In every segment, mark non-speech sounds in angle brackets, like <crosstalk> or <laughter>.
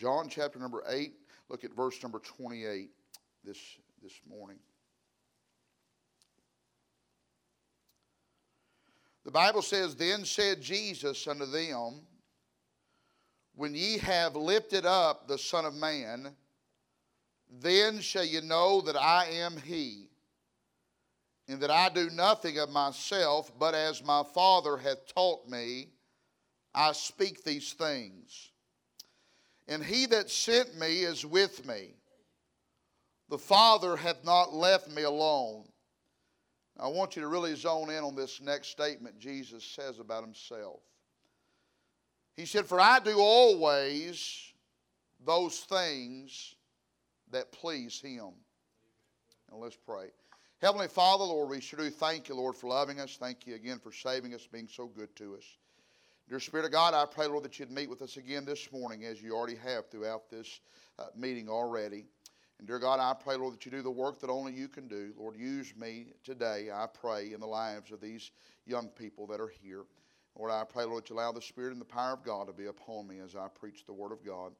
John chapter number 8, look at verse number 28 this, this morning. The Bible says, Then said Jesus unto them, When ye have lifted up the Son of Man, then shall ye know that I am He, and that I do nothing of myself, but as my Father hath taught me, I speak these things. And he that sent me is with me. The Father hath not left me alone. I want you to really zone in on this next statement Jesus says about himself. He said, For I do always those things that please him. And let's pray. Heavenly Father, Lord, we sure do thank you, Lord, for loving us. Thank you again for saving us, being so good to us. Dear Spirit of God, I pray, Lord, that you'd meet with us again this morning as you already have throughout this uh, meeting already. And dear God, I pray, Lord, that you do the work that only you can do. Lord, use me today, I pray, in the lives of these young people that are here. Lord, I pray, Lord, that you allow the Spirit and the power of God to be upon me as I preach the Word of God.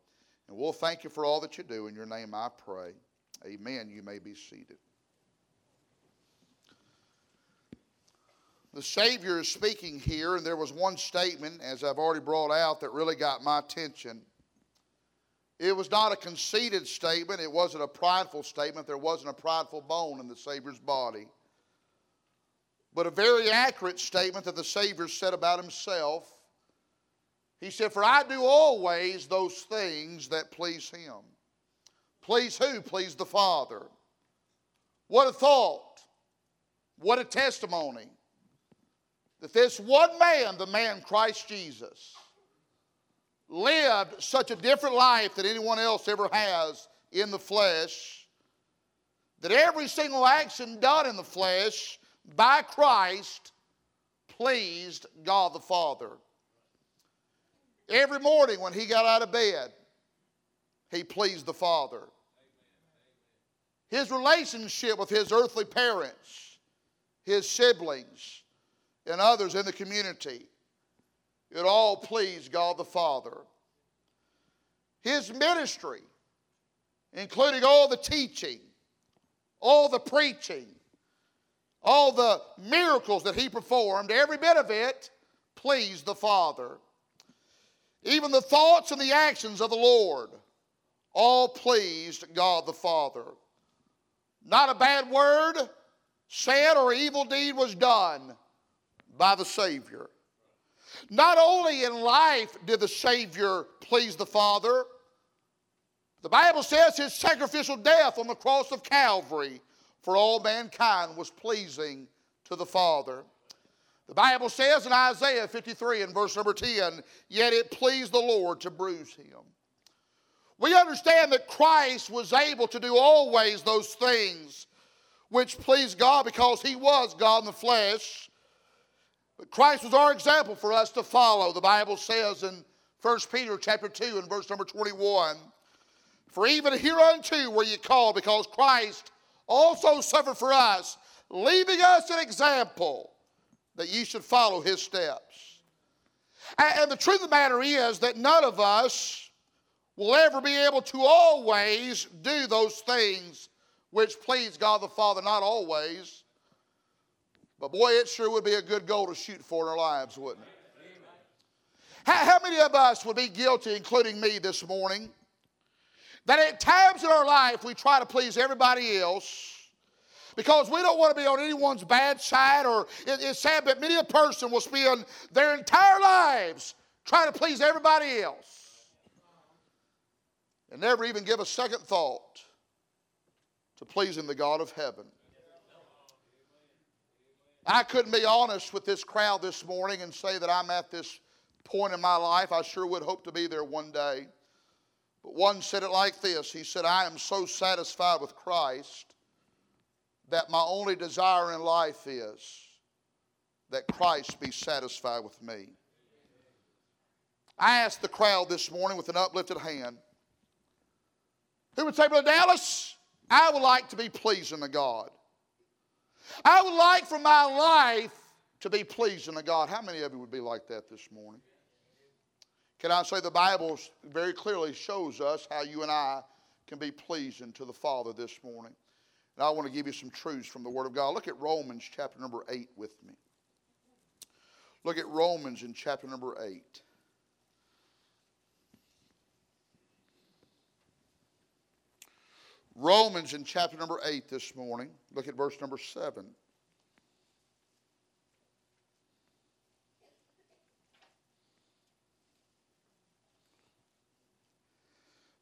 And we'll thank you for all that you do. In your name I pray. Amen. You may be seated. The Savior is speaking here, and there was one statement, as I've already brought out, that really got my attention. It was not a conceited statement, it wasn't a prideful statement, there wasn't a prideful bone in the Savior's body. But a very accurate statement that the Savior said about himself. He said, For I do always those things that please him. Please who? Please the Father. What a thought. What a testimony that this one man, the man Christ Jesus, lived such a different life than anyone else ever has in the flesh, that every single action done in the flesh by Christ pleased God the Father. Every morning when he got out of bed, he pleased the Father. His relationship with his earthly parents, his siblings, and others in the community. It all pleased God the Father. His ministry, including all the teaching, all the preaching, all the miracles that he performed, every bit of it pleased the Father. Even the thoughts and the actions of the Lord all pleased God the Father. Not a bad word said or evil deed was done by the Savior. Not only in life did the Savior please the Father, the Bible says his sacrificial death on the cross of Calvary for all mankind was pleasing to the Father. The Bible says in Isaiah 53 and verse number 10, yet it pleased the Lord to bruise him. We understand that Christ was able to do always those things which pleased God because he was God in the flesh but Christ was our example for us to follow. The Bible says in 1 Peter chapter 2 and verse number 21, For even hereunto were ye called, because Christ also suffered for us, leaving us an example that ye should follow his steps. And the truth of the matter is that none of us will ever be able to always do those things which please God the Father, not always. But boy, it sure would be a good goal to shoot for in our lives, wouldn't it? How, how many of us would be guilty, including me this morning, that at times in our life we try to please everybody else because we don't want to be on anyone's bad side, or it, it's sad, but many a person will spend their entire lives trying to please everybody else and never even give a second thought to pleasing the God of heaven. I couldn't be honest with this crowd this morning and say that I'm at this point in my life. I sure would hope to be there one day. But one said it like this He said, I am so satisfied with Christ that my only desire in life is that Christ be satisfied with me. I asked the crowd this morning with an uplifted hand who would say, Brother Dallas, I would like to be pleasing to God. I would like for my life to be pleasing to God. How many of you would be like that this morning? Can I say the Bible very clearly shows us how you and I can be pleasing to the Father this morning? And I want to give you some truths from the Word of God. Look at Romans chapter number 8 with me. Look at Romans in chapter number 8. Romans in chapter number 8 this morning. Look at verse number 7.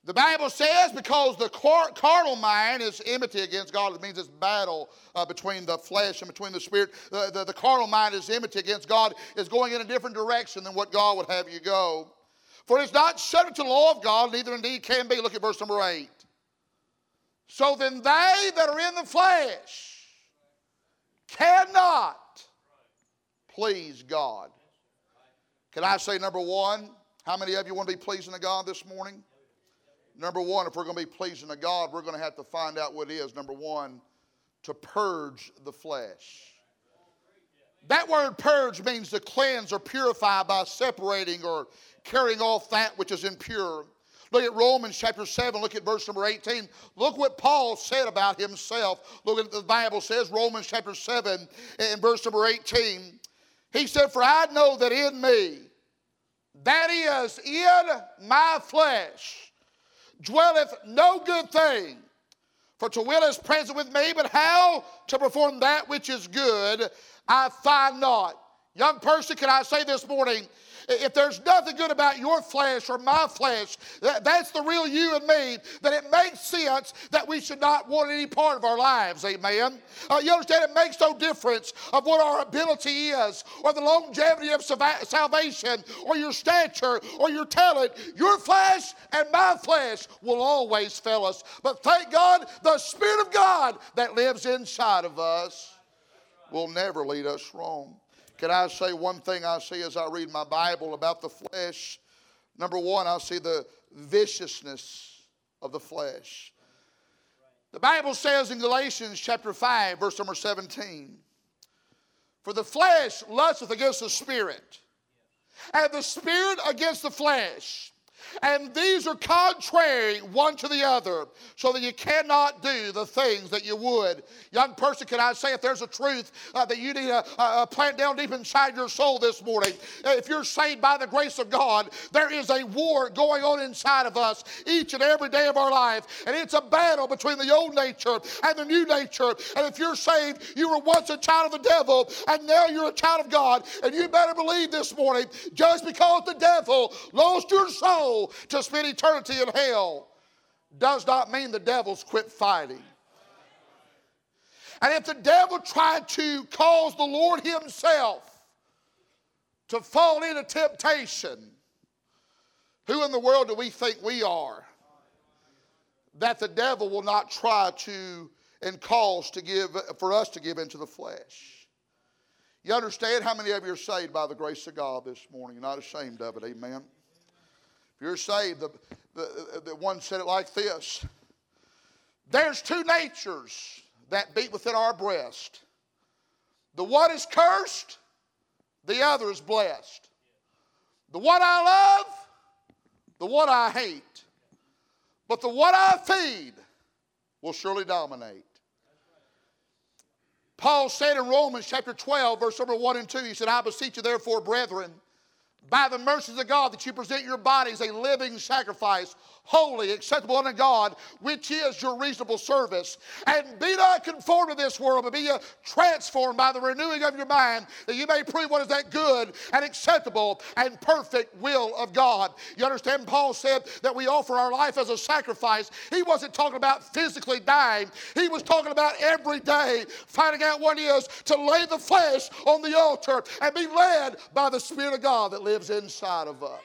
The Bible says because the carnal mind is enmity against God, it means it's battle uh, between the flesh and between the spirit. The, the, the carnal mind is enmity against God, is going in a different direction than what God would have you go. For it's not subject to the law of God, neither indeed can be. Look at verse number 8. So then they that are in the flesh cannot please God. Can I say number one? How many of you want to be pleasing to God this morning? Number one, if we're going to be pleasing to God, we're going to have to find out what it is. Number one, to purge the flesh. That word purge means to cleanse or purify by separating or carrying off that which is impure. Look at Romans chapter 7, look at verse number 18. Look what Paul said about himself. Look at what the Bible says, Romans chapter 7 and verse number 18. He said, For I know that in me, that is in my flesh, dwelleth no good thing. For to will is present with me, but how to perform that which is good I find not. Young person, can I say this morning, if there's nothing good about your flesh or my flesh, that, that's the real you and me, then it makes sense that we should not want any part of our lives. Amen. Uh, you understand? It makes no difference of what our ability is, or the longevity of salvation, or your stature, or your talent. Your flesh and my flesh will always fail us. But thank God, the Spirit of God that lives inside of us will never lead us wrong. Can I say one thing I see as I read my Bible about the flesh? Number one, I see the viciousness of the flesh. The Bible says in Galatians chapter 5, verse number 17, For the flesh lusteth against the spirit, and the spirit against the flesh. And these are contrary one to the other, so that you cannot do the things that you would. Young person, can I say if there's a truth uh, that you need to uh, plant down deep inside your soul this morning? If you're saved by the grace of God, there is a war going on inside of us each and every day of our life. And it's a battle between the old nature and the new nature. And if you're saved, you were once a child of the devil, and now you're a child of God. And you better believe this morning, just because the devil lost your soul, soul to spend eternity in hell does not mean the devil's quit fighting. And if the devil tried to cause the Lord Himself to fall into temptation, who in the world do we think we are? That the devil will not try to and cause to give for us to give into the flesh. You understand how many of you are saved by the grace of God this morning? You're not ashamed of it, amen. If you're saved, the, the, the one said it like this There's two natures that beat within our breast. The one is cursed, the other is blessed. The one I love, the one I hate. But the one I feed will surely dominate. Paul said in Romans chapter 12, verse number 1 and 2, he said, I beseech you, therefore, brethren, by the mercies of God that you present your body as a living sacrifice, holy, acceptable unto God, which is your reasonable service. And be not conformed to this world, but be transformed by the renewing of your mind, that you may prove what is that good and acceptable and perfect will of God. You understand? Paul said that we offer our life as a sacrifice. He wasn't talking about physically dying, he was talking about every day finding out what it is to lay the flesh on the altar and be led by the Spirit of God that lives inside of us.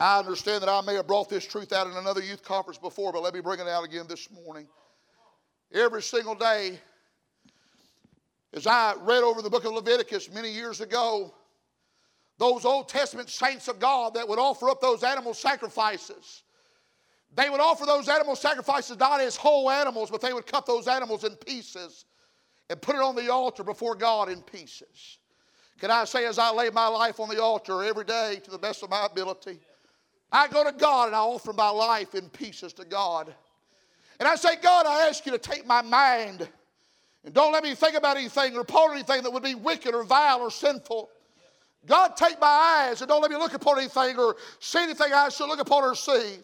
I understand that I may have brought this truth out in another youth conference before, but let me bring it out again this morning. Every single day, as I read over the book of Leviticus many years ago, those Old Testament saints of God that would offer up those animal sacrifices, they would offer those animal sacrifices not as whole animals, but they would cut those animals in pieces and put it on the altar before God in pieces. Can I say, as I lay my life on the altar every day to the best of my ability, I go to God and I offer my life in pieces to God. And I say, God, I ask you to take my mind and don't let me think about anything or upon anything that would be wicked or vile or sinful. God, take my eyes and don't let me look upon anything or see anything I should look upon or see.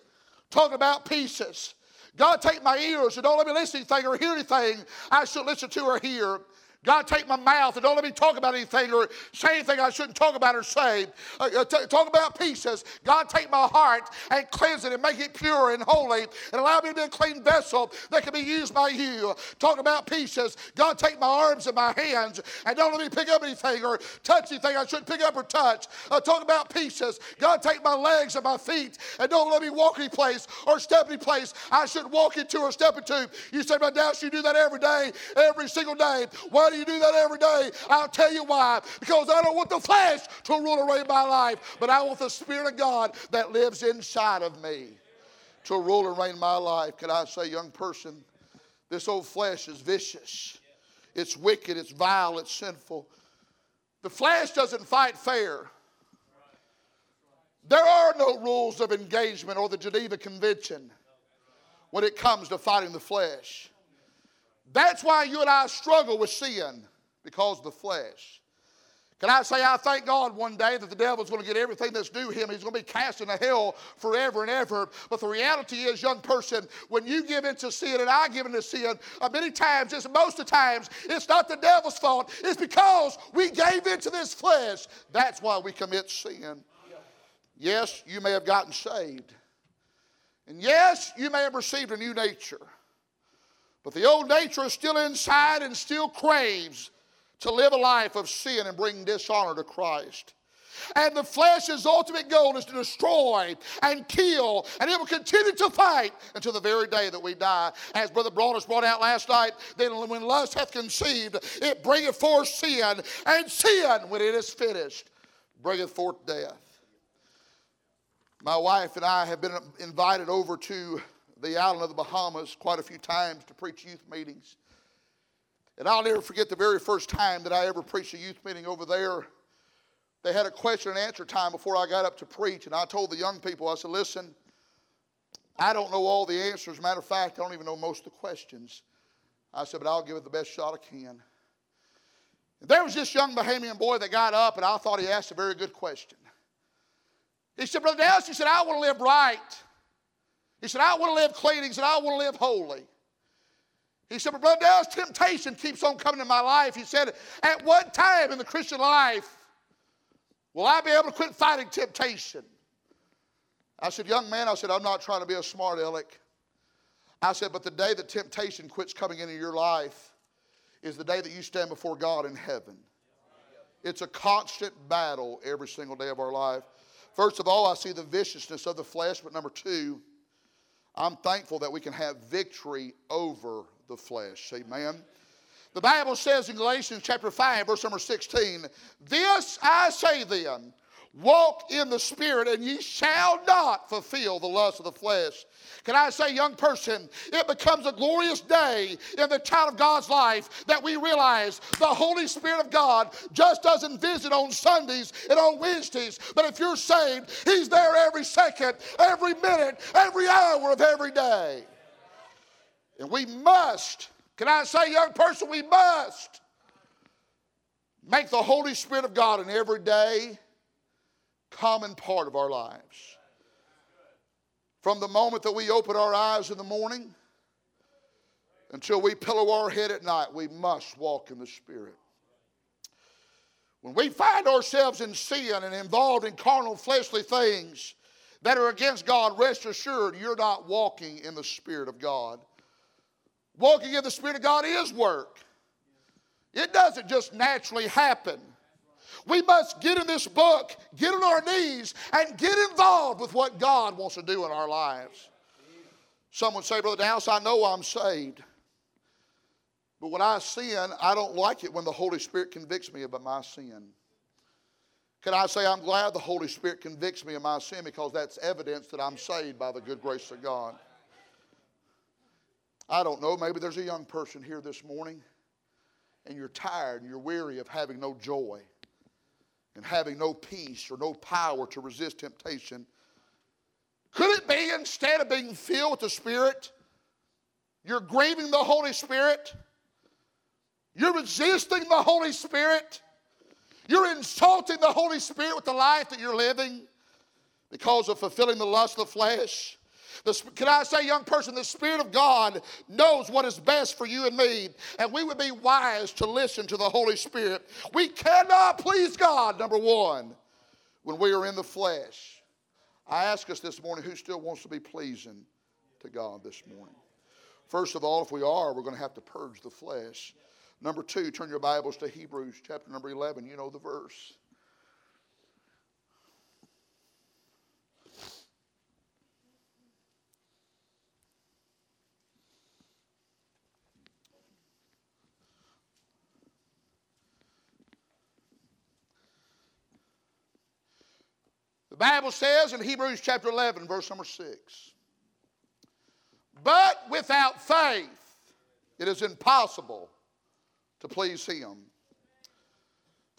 Talk about pieces. God, take my ears and don't let me listen to anything or hear anything I should listen to or hear. God, take my mouth and don't let me talk about anything or say anything I shouldn't talk about or say. Uh, uh, t- talk about pieces. God, take my heart and cleanse it and make it pure and holy and allow me to be a clean vessel that can be used by you. Talk about pieces. God, take my arms and my hands and don't let me pick up anything or touch anything I shouldn't pick up or touch. Uh, talk about pieces. God, take my legs and my feet and don't let me walk any place or step any place I shouldn't walk into or step into. You say, my dad, you do that every day, every single day. Why do you do that every day? I'll tell you why. Because I don't want the flesh to rule and reign my life, but I want the Spirit of God that lives inside of me to rule and reign my life. Can I say, young person, this old flesh is vicious. It's wicked, it's vile, it's sinful. The flesh doesn't fight fair. There are no rules of engagement or the Geneva Convention when it comes to fighting the flesh. That's why you and I struggle with sin because of the flesh. Can I say, I thank God one day that the devil's going to get everything that's due him. He's going to be cast into hell forever and ever. But the reality is, young person, when you give into sin and I give into sin, uh, many times, it's most of the times, it's not the devil's fault. It's because we gave into this flesh. That's why we commit sin. Yes, you may have gotten saved. And yes, you may have received a new nature. But the old nature is still inside and still craves to live a life of sin and bring dishonor to Christ. And the flesh's ultimate goal is to destroy and kill, and it will continue to fight until the very day that we die. As Brother Broadus brought out last night, then when lust hath conceived, it bringeth forth sin, and sin, when it is finished, bringeth forth death. My wife and I have been invited over to the island of the Bahamas quite a few times to preach youth meetings. And I'll never forget the very first time that I ever preached a youth meeting over there. They had a question and answer time before I got up to preach, and I told the young people, I said, listen, I don't know all the answers. Matter of fact, I don't even know most of the questions. I said, but I'll give it the best shot I can. There was this young Bahamian boy that got up, and I thought he asked a very good question. He said, Brother Dallas, he said, I want to live right. He said, I want to live clean. He said, I want to live holy. He said, but Brother Dallas, temptation keeps on coming in my life. He said, at what time in the Christian life will I be able to quit fighting temptation? I said, young man, I said, I'm not trying to be a smart aleck. I said, but the day that temptation quits coming into your life is the day that you stand before God in heaven. It's a constant battle every single day of our life. First of all, I see the viciousness of the flesh, but number two, I'm thankful that we can have victory over the flesh. Amen. The Bible says in Galatians chapter 5, verse number 16, This I say then, walk in the Spirit, and ye shall not fulfill the lust of the flesh. Can I say, young person, it becomes a glorious day in the child of God's life that we realize the Holy Spirit of God just doesn't visit on Sundays and on Wednesdays, but if you're saved, He's there every second, every minute, every hour of every day. And we must, can I say, young person, we must make the Holy Spirit of God an everyday, common part of our lives. From the moment that we open our eyes in the morning until we pillow our head at night, we must walk in the Spirit. When we find ourselves in sin and involved in carnal, fleshly things that are against God, rest assured you're not walking in the Spirit of God. Walking in the Spirit of God is work, it doesn't just naturally happen. We must get in this book, get on our knees, and get involved with what God wants to do in our lives. Someone say, Brother Dallas, I know I'm saved. But when I sin, I don't like it when the Holy Spirit convicts me about my sin. Can I say I'm glad the Holy Spirit convicts me of my sin because that's evidence that I'm saved by the good grace of God? I don't know, maybe there's a young person here this morning and you're tired and you're weary of having no joy. And having no peace or no power to resist temptation. Could it be instead of being filled with the Spirit, you're grieving the Holy Spirit? You're resisting the Holy Spirit? You're insulting the Holy Spirit with the life that you're living because of fulfilling the lust of the flesh? The, can I say, young person, the Spirit of God knows what is best for you and me, and we would be wise to listen to the Holy Spirit. We cannot please God, number one, when we are in the flesh. I ask us this morning who still wants to be pleasing to God this morning? First of all, if we are, we're going to have to purge the flesh. Number two, turn your Bibles to Hebrews chapter number 11. You know the verse. The Bible says in Hebrews chapter 11, verse number 6 But without faith, it is impossible to please Him.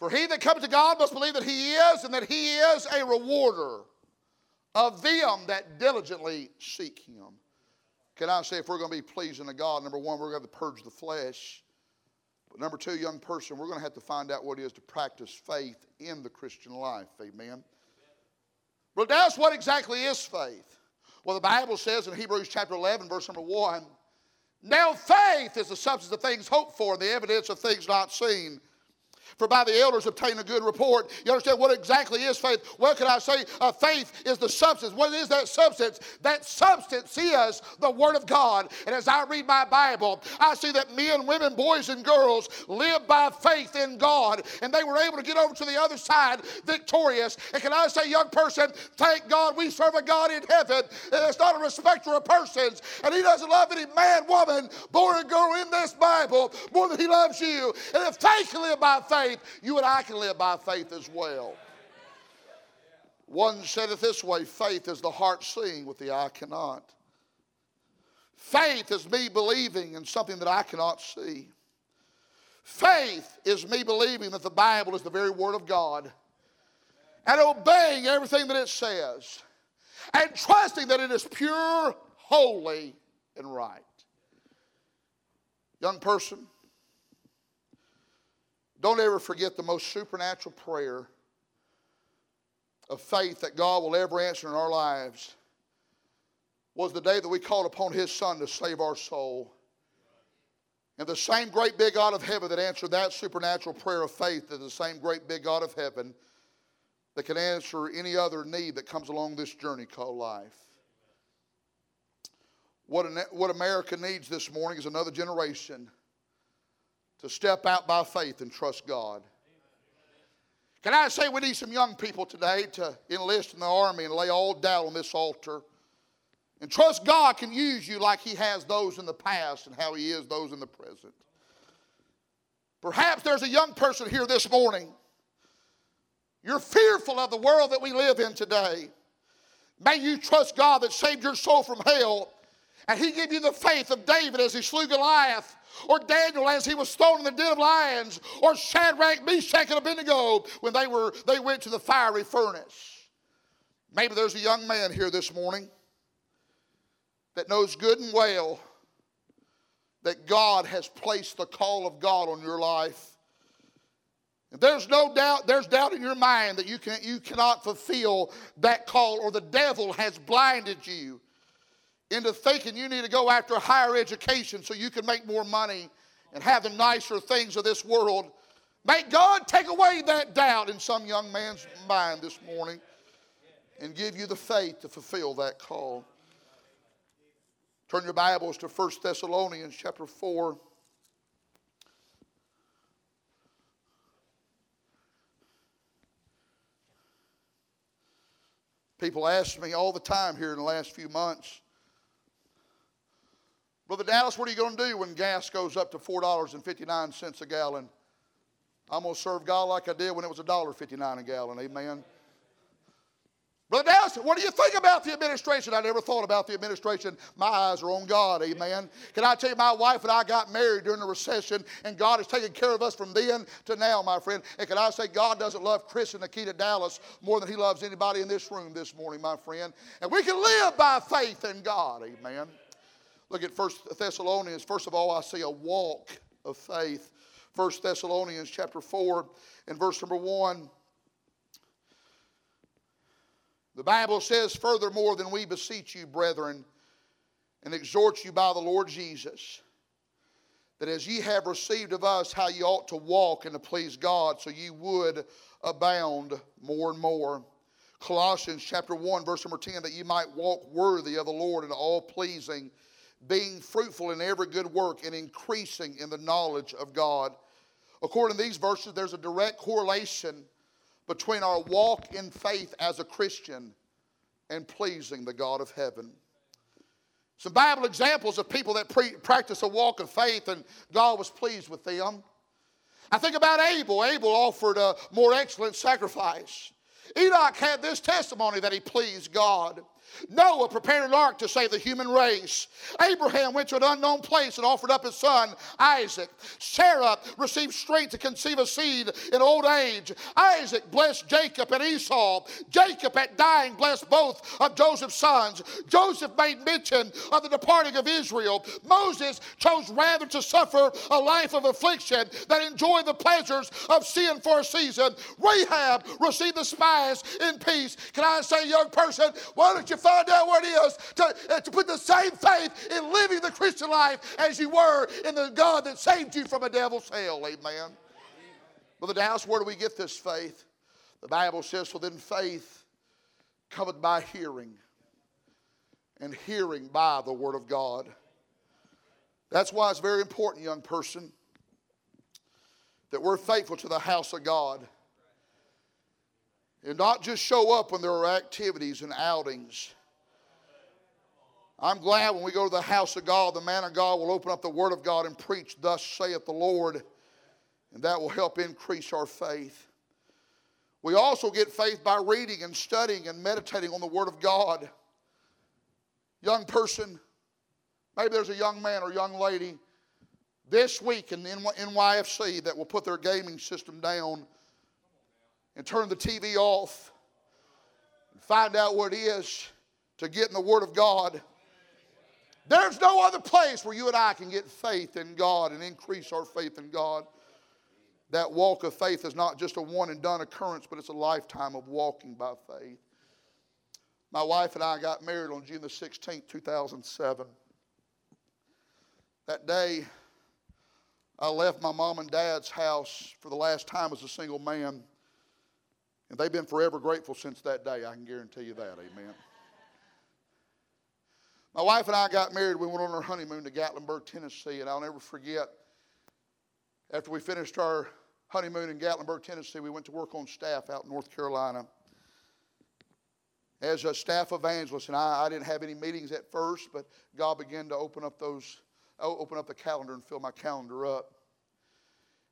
For he that comes to God must believe that He is, and that He is a rewarder of them that diligently seek Him. Can I say, if we're going to be pleasing to God, number one, we're going to, purge the flesh. But number two, young person, we're going to have to find out what it is to practice faith in the Christian life. Amen. Well, that's what exactly is faith. Well, the Bible says in Hebrews chapter 11, verse number 1 Now faith is the substance of things hoped for, and the evidence of things not seen. For by the elders obtain a good report. You understand what exactly is faith? What can I say? Uh, faith is the substance. What is that substance? That substance is the Word of God. And as I read my Bible, I see that men, women, boys, and girls live by faith in God. And they were able to get over to the other side victorious. And can I say, young person, thank God we serve a God in heaven that is not a respecter of persons. And He doesn't love any man, woman, boy, or girl in this Bible more than He loves you. And if can live by faith, faith, you and I can live by faith as well. One said it this way faith is the heart seeing what the eye cannot. Faith is me believing in something that I cannot see. Faith is me believing that the Bible is the very Word of God and obeying everything that it says and trusting that it is pure, holy, and right. Young person, don't ever forget the most supernatural prayer of faith that God will ever answer in our lives was the day that we called upon His Son to save our soul. And the same great big God of heaven that answered that supernatural prayer of faith is the same great big God of heaven that can answer any other need that comes along this journey called life. What, what America needs this morning is another generation to step out by faith and trust God. Can I say we need some young people today to enlist in the army and lay all down on this altar and trust God can use you like He has those in the past and how He is those in the present. Perhaps there's a young person here this morning. You're fearful of the world that we live in today. May you trust God that saved your soul from hell and He give you the faith of David as he slew Goliath or Daniel as he was thrown in the den of lions, or Shadrach, Meshach, and Abednego when they, were, they went to the fiery furnace. Maybe there's a young man here this morning that knows good and well that God has placed the call of God on your life. And there's no doubt, there's doubt in your mind that you, can, you cannot fulfill that call, or the devil has blinded you into thinking you need to go after a higher education so you can make more money and have the nicer things of this world. May God take away that doubt in some young man's mind this morning and give you the faith to fulfill that call. Turn your Bibles to 1 Thessalonians chapter 4. People ask me all the time here in the last few months Brother Dallas, what are you going to do when gas goes up to $4.59 a gallon? I'm going to serve God like I did when it was $1.59 a gallon. Amen. Brother Dallas, what do you think about the administration? I never thought about the administration. My eyes are on God, amen. Can I tell you, my wife and I got married during the recession, and God has taken care of us from then to now, my friend. And can I say, God doesn't love Chris and Nikita Dallas more than He loves anybody in this room this morning, my friend. And we can live by faith in God, amen. Look at First Thessalonians. First of all, I see a walk of faith. First Thessalonians chapter 4 and verse number 1. The Bible says, Furthermore, than we beseech you, brethren, and exhort you by the Lord Jesus, that as ye have received of us how ye ought to walk and to please God, so ye would abound more and more. Colossians chapter 1, verse number 10, that ye might walk worthy of the Lord and all pleasing, being fruitful in every good work and increasing in the knowledge of God. According to these verses, there's a direct correlation between our walk in faith as a Christian and pleasing the God of heaven. Some Bible examples of people that pre- practice a walk of faith and God was pleased with them. I think about Abel. Abel offered a more excellent sacrifice. Enoch had this testimony that he pleased God. Noah prepared an ark to save the human race. Abraham went to an unknown place and offered up his son Isaac. Sarah received strength to conceive a seed in old age. Isaac blessed Jacob and Esau. Jacob, at dying, blessed both of Joseph's sons. Joseph made mention of the departing of Israel. Moses chose rather to suffer a life of affliction than enjoy the pleasures of sin for a season. Rahab received the spies in peace. Can I say, young person, why don't you find out what it is to, uh, to put the same faith in living the Christian life as you were in the God that saved you from a devil's hell. Amen. Brother Dallas, where do we get this faith? The Bible says, For then faith cometh by hearing, and hearing by the Word of God. That's why it's very important, young person, that we're faithful to the house of God and not just show up when there are activities and outings. I'm glad when we go to the house of God, the man of God will open up the Word of God and preach, Thus saith the Lord, and that will help increase our faith. We also get faith by reading and studying and meditating on the Word of God. Young person, maybe there's a young man or young lady this week in NYFC that will put their gaming system down and turn the TV off and find out what it is to get in the Word of God. There's no other place where you and I can get faith in God and increase our faith in God. That walk of faith is not just a one and done occurrence, but it's a lifetime of walking by faith. My wife and I got married on June the 16th, 2007. That day, I left my mom and dad's house for the last time as a single man. And they've been forever grateful since that day. I can guarantee you that. Amen. My wife and I got married. We went on our honeymoon to Gatlinburg, Tennessee, and I'll never forget. After we finished our honeymoon in Gatlinburg, Tennessee, we went to work on staff out in North Carolina. As a staff evangelist, and I, I didn't have any meetings at first, but God began to open up those, open up the calendar and fill my calendar up.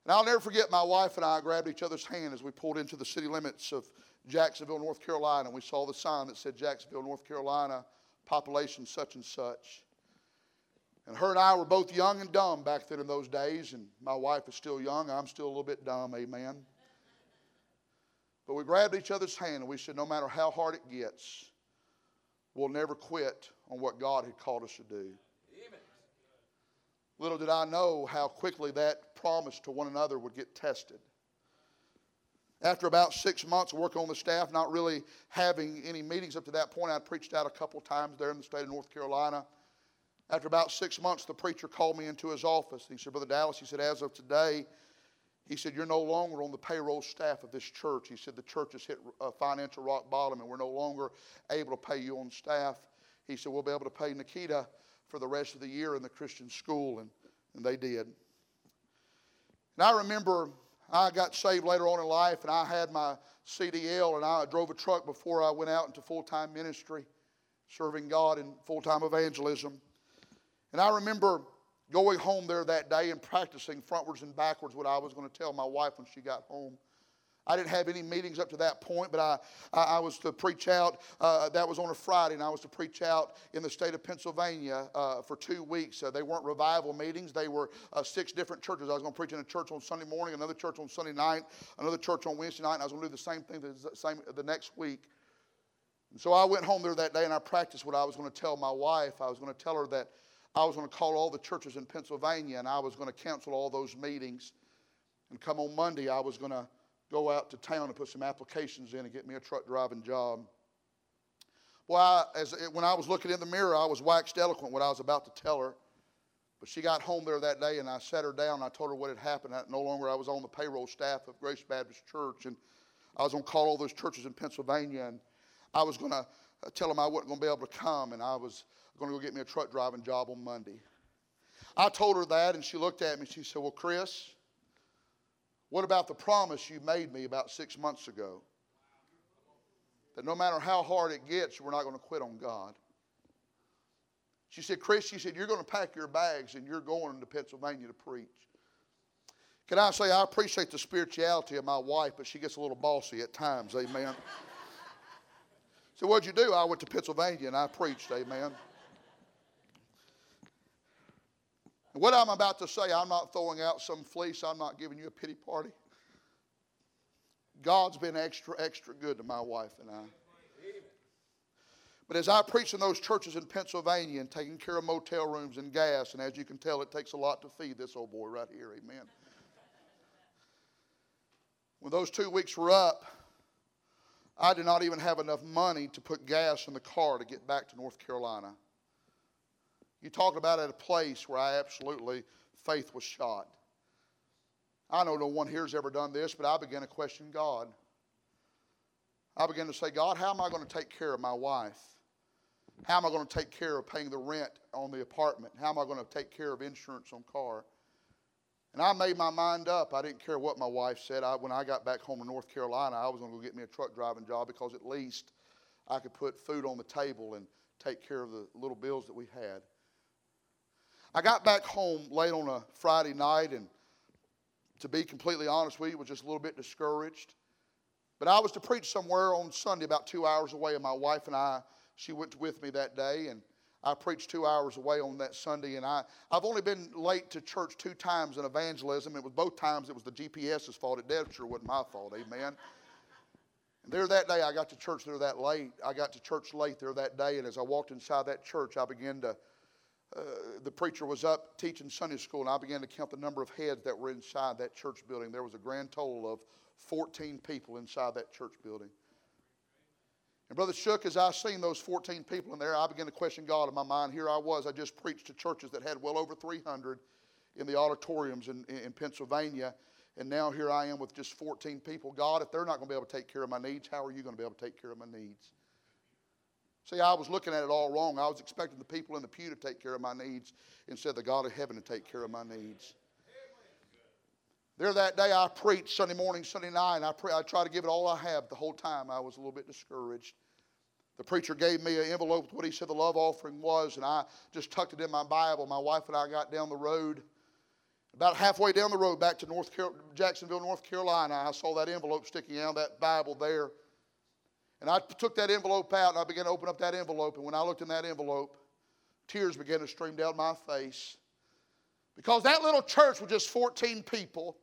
And I'll never forget my wife and I grabbed each other's hand as we pulled into the city limits of Jacksonville, North Carolina. And we saw the sign that said Jacksonville, North Carolina, population such and such. And her and I were both young and dumb back then in those days. And my wife is still young. I'm still a little bit dumb, amen. But we grabbed each other's hand and we said, no matter how hard it gets, we'll never quit on what God had called us to do. Little did I know how quickly that promise to one another would get tested. After about six months working on the staff, not really having any meetings up to that point, I'd preached out a couple times there in the state of North Carolina. After about six months, the preacher called me into his office. He said, Brother Dallas, he said, as of today, he said, You're no longer on the payroll staff of this church. He said, The church has hit a financial rock bottom and we're no longer able to pay you on staff. He said, We'll be able to pay Nikita for the rest of the year in the Christian school, and, and they did. And I remember I got saved later on in life, and I had my CDL, and I drove a truck before I went out into full time ministry, serving God in full time evangelism. And I remember going home there that day and practicing frontwards and backwards what I was going to tell my wife when she got home. I didn't have any meetings up to that point, but I, I, I was to preach out. Uh, that was on a Friday, and I was to preach out in the state of Pennsylvania uh, for two weeks. Uh, they weren't revival meetings, they were uh, six different churches. I was going to preach in a church on Sunday morning, another church on Sunday night, another church on Wednesday night, and I was going to do the same thing the, same, the next week. And so I went home there that day and I practiced what I was going to tell my wife. I was going to tell her that I was going to call all the churches in Pennsylvania and I was going to cancel all those meetings. And come on Monday, I was going to go out to town and put some applications in and get me a truck driving job. Well, I, as, when I was looking in the mirror, I was waxed eloquent what I was about to tell her. But she got home there that day, and I sat her down. And I told her what had happened. I, no longer I was on the payroll staff of Grace Baptist Church, and I was going to call all those churches in Pennsylvania, and I was going to uh, tell them I wasn't going to be able to come, and I was going to go get me a truck driving job on Monday. I told her that, and she looked at me. She said, "Well, Chris, what about the promise you made me about six months ago? That no matter how hard it gets, we're not going to quit on God. She said, Chris, she said, you're going to pack your bags and you're going to Pennsylvania to preach. Can I say, I appreciate the spirituality of my wife, but she gets a little bossy at times, amen. <laughs> so, what'd you do? I went to Pennsylvania and I preached, amen. What I'm about to say, I'm not throwing out some fleece, I'm not giving you a pity party. God's been extra, extra good to my wife and I. But as I preach in those churches in Pennsylvania and taking care of motel rooms and gas, and as you can tell, it takes a lot to feed this old boy right here, amen. When those two weeks were up, I did not even have enough money to put gas in the car to get back to North Carolina. You talk about at a place where I absolutely, faith was shot. I know no one here has ever done this, but I began to question God. I began to say, God, how am I going to take care of my wife? How am I going to take care of paying the rent on the apartment? How am I going to take care of insurance on car? And I made my mind up. I didn't care what my wife said. I, when I got back home to North Carolina, I was going to go get me a truck driving job because at least I could put food on the table and take care of the little bills that we had. I got back home late on a Friday night, and to be completely honest with you, was just a little bit discouraged. But I was to preach somewhere on Sunday, about two hours away, and my wife and I, she went with me that day, and I preached two hours away on that Sunday, and I, I've only been late to church two times in evangelism. It was both times it was the GPS's fault. It dead sure wasn't my fault, amen. And there that day, I got to church there that late. I got to church late there that day, and as I walked inside that church, I began to uh, the preacher was up teaching Sunday school, and I began to count the number of heads that were inside that church building. There was a grand total of 14 people inside that church building. And Brother Shook, as I seen those 14 people in there, I began to question God in my mind. Here I was, I just preached to churches that had well over 300 in the auditoriums in, in Pennsylvania. And now here I am with just 14 people. God, if they're not going to be able to take care of my needs, how are you going to be able to take care of my needs? See, I was looking at it all wrong. I was expecting the people in the pew to take care of my needs instead of the God of heaven to take care of my needs. There that day, I preached Sunday morning, Sunday night. I, pre- I tried to give it all I have the whole time. I was a little bit discouraged. The preacher gave me an envelope with what he said the love offering was, and I just tucked it in my Bible. My wife and I got down the road. About halfway down the road back to North Car- Jacksonville, North Carolina, I saw that envelope sticking out, of that Bible there. And I took that envelope out and I began to open up that envelope. And when I looked in that envelope, tears began to stream down my face. Because that little church was just 14 people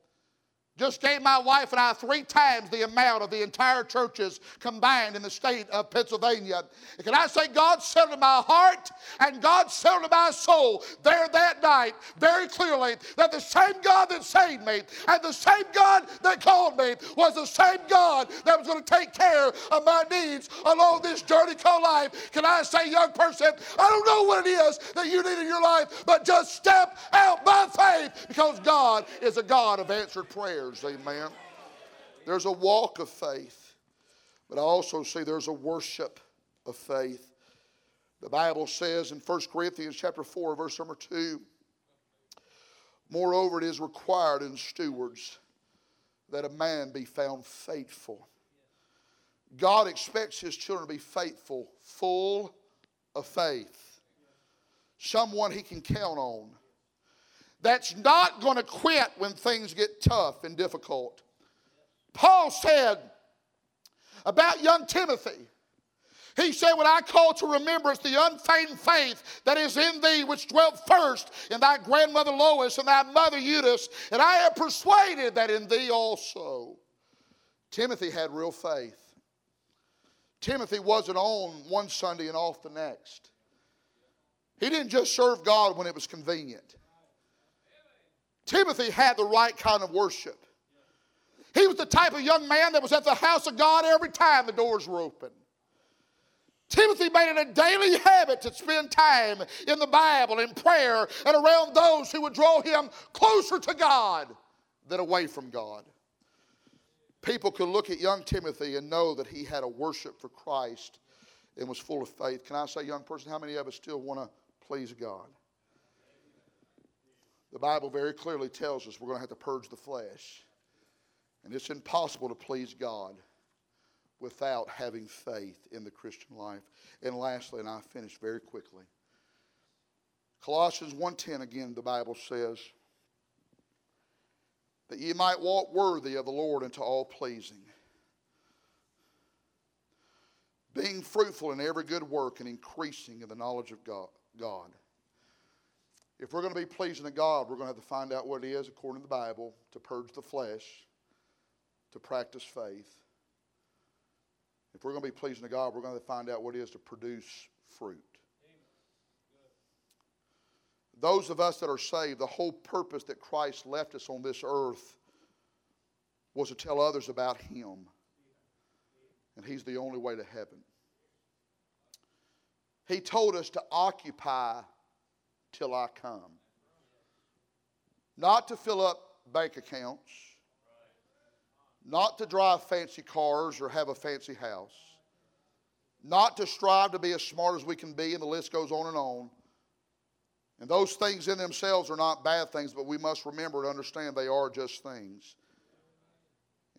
just gave my wife and I three times the amount of the entire churches combined in the state of Pennsylvania. And can I say, God settled my heart and God settled my soul there that night very clearly that the same God that saved me and the same God that called me was the same God that was going to take care of my needs along this journey called life. Can I say, young person, I don't know what it is that you need in your life, but just step out by faith because God is a God of answered prayer prayers. Amen. There's a walk of faith, but I also see there's a worship of faith. The Bible says in 1 Corinthians chapter 4, verse number 2, Moreover, it is required in stewards that a man be found faithful. God expects his children to be faithful, full of faith. Someone he can count on that's not going to quit when things get tough and difficult. Paul said about young Timothy, he said, When I call to remembrance the unfeigned faith that is in thee, which dwelt first in thy grandmother Lois and thy mother Eunice, and I am persuaded that in thee also. Timothy had real faith. Timothy wasn't on one Sunday and off the next. He didn't just serve God when it was convenient. Timothy had the right kind of worship. He was the type of young man that was at the house of God every time the doors were open. Timothy made it a daily habit to spend time in the Bible, in prayer, and around those who would draw him closer to God than away from God. People could look at young Timothy and know that he had a worship for Christ and was full of faith. Can I say, young person, how many of us still want to please God? The Bible very clearly tells us we're going to have to purge the flesh. And it's impossible to please God without having faith in the Christian life. And lastly, and I finish very quickly. Colossians 1:10 again the Bible says that ye might walk worthy of the Lord unto all pleasing, being fruitful in every good work and increasing in the knowledge of God. If we're going to be pleasing to God, we're going to have to find out what it is, according to the Bible, to purge the flesh, to practice faith, if we're going to be pleasing to God, we're going to find out what it is to produce fruit. Those of us that are saved, the whole purpose that Christ left us on this earth was to tell others about Him. And He's the only way to heaven. He told us to occupy till I come. Not to fill up bank accounts not to drive fancy cars or have a fancy house, not to strive to be as smart as we can be, and the list goes on and on. And those things in themselves are not bad things, but we must remember and understand they are just things.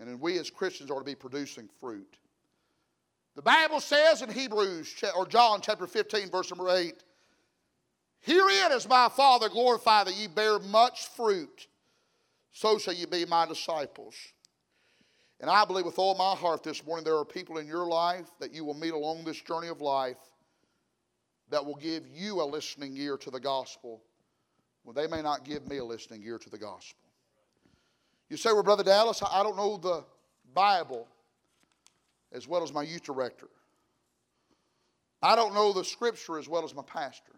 And we as Christians are to be producing fruit. The Bible says in Hebrews or John chapter 15, verse number 8, Herein is my Father glorified that ye bear much fruit, so shall ye be my disciples. And I believe with all my heart this morning there are people in your life that you will meet along this journey of life that will give you a listening ear to the gospel when they may not give me a listening ear to the gospel. You say, Well, Brother Dallas, I don't know the Bible as well as my youth director. I don't know the scripture as well as my pastor.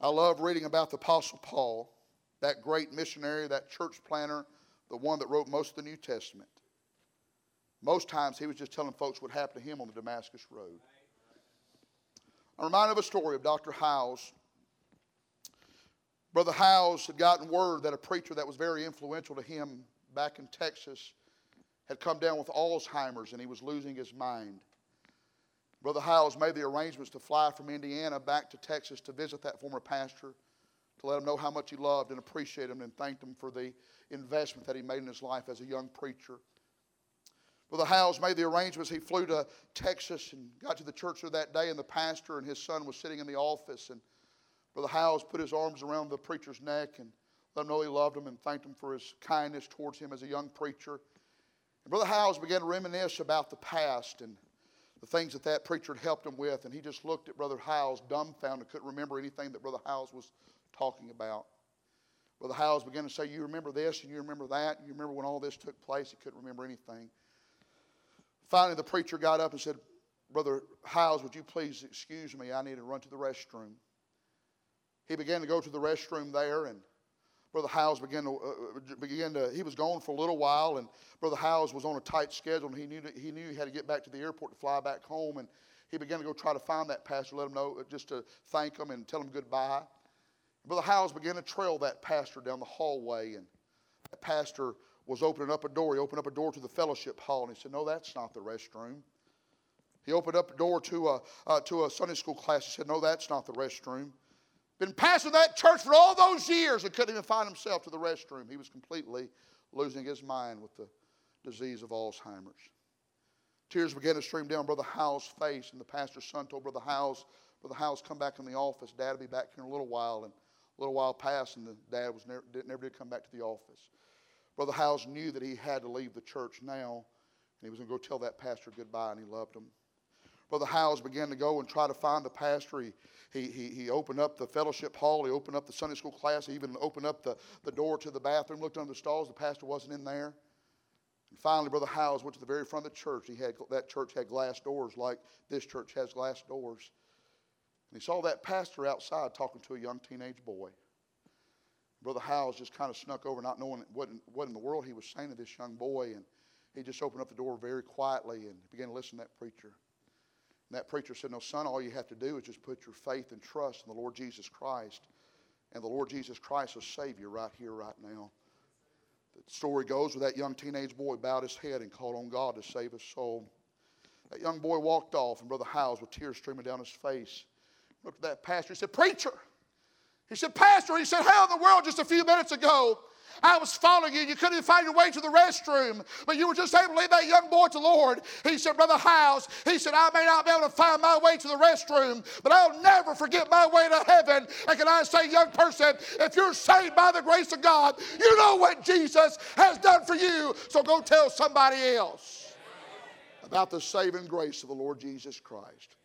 I love reading about the Apostle Paul, that great missionary, that church planner, the one that wrote most of the New Testament. Most times he was just telling folks what happened to him on the Damascus Road. I'm reminded of a story of Dr. Hyles. Brother Hyles had gotten word that a preacher that was very influential to him back in Texas had come down with Alzheimer's and he was losing his mind. Brother Hyles made the arrangements to fly from Indiana back to Texas to visit that former pastor, to let him know how much he loved and appreciated him and thanked him for the investment that he made in his life as a young preacher. Brother Hyles made the arrangements. He flew to Texas and got to the church there that day, and the pastor and his son was sitting in the office. And Brother Hyles put his arms around the preacher's neck and let him know he loved him and thanked him for his kindness towards him as a young preacher. And Brother Hyles began to reminisce about the past and the things that that preacher had helped him with. And he just looked at Brother Hyles, dumbfounded, couldn't remember anything that Brother Hyles was talking about. Brother Hyles began to say, You remember this and you remember that. And you remember when all this took place. He couldn't remember anything. Finally, the preacher got up and said, Brother Hyles, would you please excuse me? I need to run to the restroom. He began to go to the restroom there, and Brother Hyles began to, uh, began to, he was gone for a little while, and Brother Hyles was on a tight schedule, and he knew, he knew he had to get back to the airport to fly back home, and he began to go try to find that pastor, let him know, just to thank him and tell him goodbye. Brother Hyles began to trail that pastor down the hallway, and that pastor was opening up a door. He opened up a door to the fellowship hall, and he said, No, that's not the restroom. He opened up a door to a, uh, to a Sunday school class. He said, No, that's not the restroom. Been passing that church for all those years and couldn't even find himself to the restroom. He was completely losing his mind with the disease of Alzheimer's. Tears began to stream down Brother Hyles' face, and the pastor's son told Brother Hyles, Brother Hyles, come back in the office. Dad will be back here in a little while. And a little while passed, and the dad was never, never did come back to the office. Brother Hyles knew that he had to leave the church now, and he was going to go tell that pastor goodbye, and he loved him. Brother Hyles began to go and try to find a pastor. He, he, he, he opened up the fellowship hall. He opened up the Sunday school class. He even opened up the, the door to the bathroom, looked under the stalls. The pastor wasn't in there. And finally, Brother Hyles went to the very front of the church. He had, that church had glass doors like this church has glass doors. And he saw that pastor outside talking to a young teenage boy. Brother Hyles just kind of snuck over, not knowing what in, what in the world he was saying to this young boy. And he just opened up the door very quietly and began to listen to that preacher. And that preacher said, No, son, all you have to do is just put your faith and trust in the Lord Jesus Christ. And the Lord Jesus Christ will save you right here, right now. The story goes where that young teenage boy bowed his head and called on God to save his soul. That young boy walked off, and Brother Hyles, with tears streaming down his face, looked at that pastor. He said, Preacher, he said, Pastor, he said, How in the world just a few minutes ago I was following you. You couldn't even find your way to the restroom, but you were just able to lead that young boy to the Lord. He said, Brother Hyles, he said, I may not be able to find my way to the restroom, but I'll never forget my way to heaven. And can I say, young person, if you're saved by the grace of God, you know what Jesus has done for you. So go tell somebody else about the saving grace of the Lord Jesus Christ.